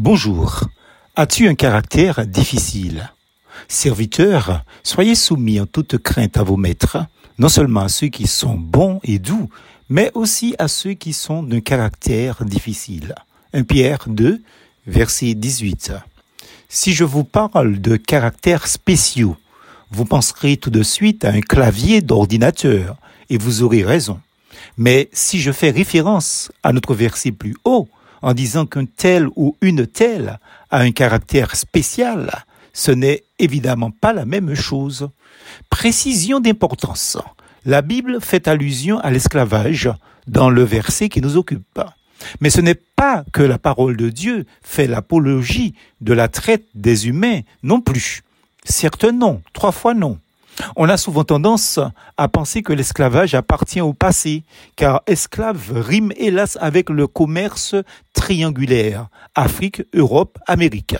Bonjour. As-tu un caractère difficile? Serviteur, soyez soumis en toute crainte à vos maîtres, non seulement à ceux qui sont bons et doux, mais aussi à ceux qui sont d'un caractère difficile. 1 Pierre 2, verset 18. Si je vous parle de caractères spéciaux, vous penserez tout de suite à un clavier d'ordinateur, et vous aurez raison. Mais si je fais référence à notre verset plus haut, en disant qu'un tel ou une telle a un caractère spécial, ce n'est évidemment pas la même chose. Précision d'importance. La Bible fait allusion à l'esclavage dans le verset qui nous occupe. Mais ce n'est pas que la parole de Dieu fait l'apologie de la traite des humains non plus. Certes non, trois fois non. On a souvent tendance à penser que l'esclavage appartient au passé, car esclave rime hélas avec le commerce triangulaire Afrique, Europe, Amérique.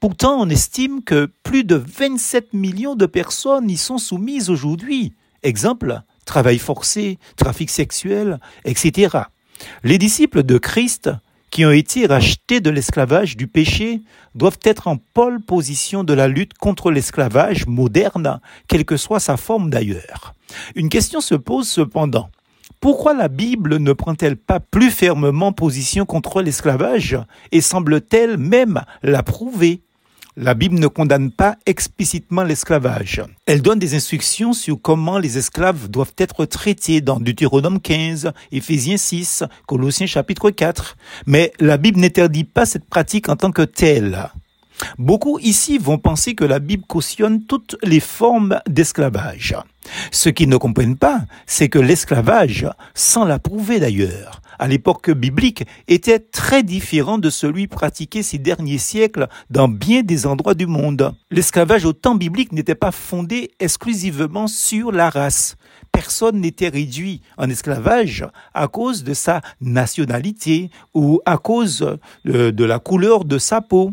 Pourtant, on estime que plus de 27 millions de personnes y sont soumises aujourd'hui. Exemple, travail forcé, trafic sexuel, etc. Les disciples de Christ qui ont été rachetés de l'esclavage du péché doivent être en pole position de la lutte contre l'esclavage moderne, quelle que soit sa forme d'ailleurs. Une question se pose cependant. Pourquoi la Bible ne prend-elle pas plus fermement position contre l'esclavage et semble-t-elle même l'approuver la Bible ne condamne pas explicitement l'esclavage. Elle donne des instructions sur comment les esclaves doivent être traités dans Deutéronome 15, Éphésiens 6, Colossiens chapitre 4. Mais la Bible n'interdit pas cette pratique en tant que telle. Beaucoup ici vont penser que la Bible cautionne toutes les formes d'esclavage. Ce qu'ils ne comprennent pas, c'est que l'esclavage, sans l'approuver d'ailleurs, à l'époque biblique, était très différent de celui pratiqué ces derniers siècles dans bien des endroits du monde. L'esclavage au temps biblique n'était pas fondé exclusivement sur la race. Personne n'était réduit en esclavage à cause de sa nationalité ou à cause de, la couleur de sa peau.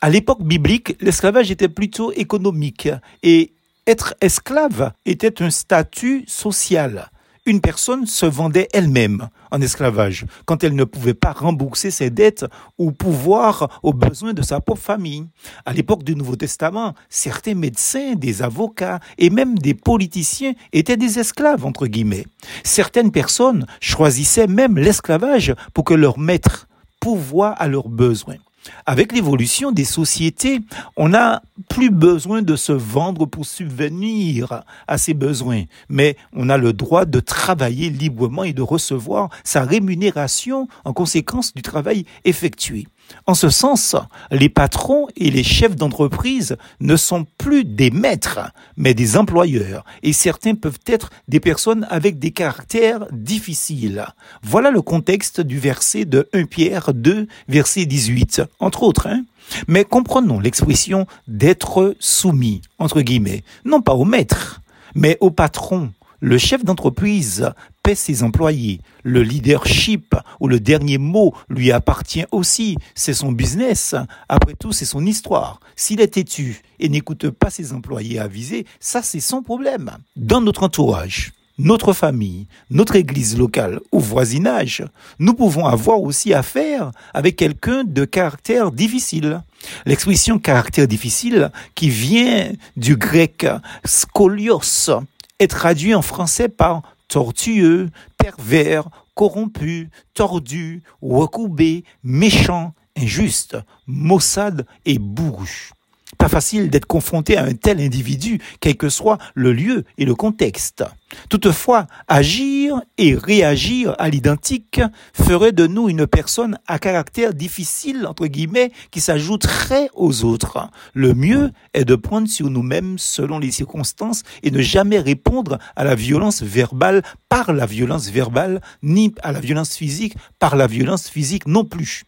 À l'époque biblique, l'esclavage était plutôt économique et être esclave était un statut social. Une personne se vendait elle-même en esclavage quand elle ne pouvait pas rembourser ses dettes ou pouvoir aux besoins de sa propre famille. À l'époque du Nouveau Testament, certains médecins, des avocats et même des politiciens étaient des esclaves, entre guillemets. Certaines personnes choisissaient même l'esclavage pour que leur maître pourvoie à leurs besoins. Avec l'évolution des sociétés, on n'a plus besoin de se vendre pour subvenir à ses besoins, mais on a le droit de travailler librement et de recevoir sa rémunération en conséquence du travail effectué. En ce sens, les patrons et les chefs d'entreprise ne sont plus des maîtres, mais des employeurs, et certains peuvent être des personnes avec des caractères difficiles. Voilà le contexte du verset de 1 Pierre 2, verset 18, entre autres. Hein. mais comprenons l'expression d'être soumis, entre guillemets, non pas au maître, mais au patron, le chef d'entreprise paie ses employés. Le leadership ou le dernier mot lui appartient aussi. C'est son business. Après tout, c'est son histoire. S'il est têtu et n'écoute pas ses employés avisés, ça c'est son problème. Dans notre entourage, notre famille, notre église locale ou voisinage, nous pouvons avoir aussi affaire avec quelqu'un de caractère difficile. L'expression caractère difficile qui vient du grec scolios est traduit en français par tortueux, pervers, corrompu, tordu, recourbé, méchant, injuste, maussade et bourru. Pas facile d'être confronté à un tel individu, quel que soit le lieu et le contexte. Toutefois, agir et réagir à l'identique ferait de nous une personne à caractère difficile, entre guillemets, qui s'ajouterait aux autres. Le mieux est de prendre sur nous-mêmes selon les circonstances et ne jamais répondre à la violence verbale par la violence verbale, ni à la violence physique par la violence physique non plus.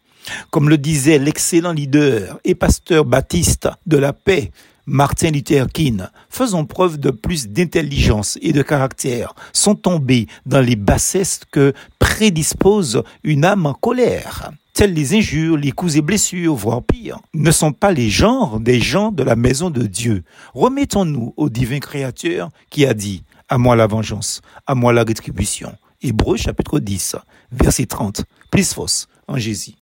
Comme le disait l'excellent leader et pasteur baptiste de la paix, Martin Luther King, faisons preuve de plus d'intelligence et de caractère, sans tomber dans les bassesses que prédispose une âme en colère. Telles les injures, les coups et blessures, voire pire, ne sont pas les genres des gens de la maison de Dieu. Remettons-nous au divin créateur qui a dit, à moi la vengeance, à moi la rétribution. Hébreu chapitre 10, verset 30, plus fausse en Jésus.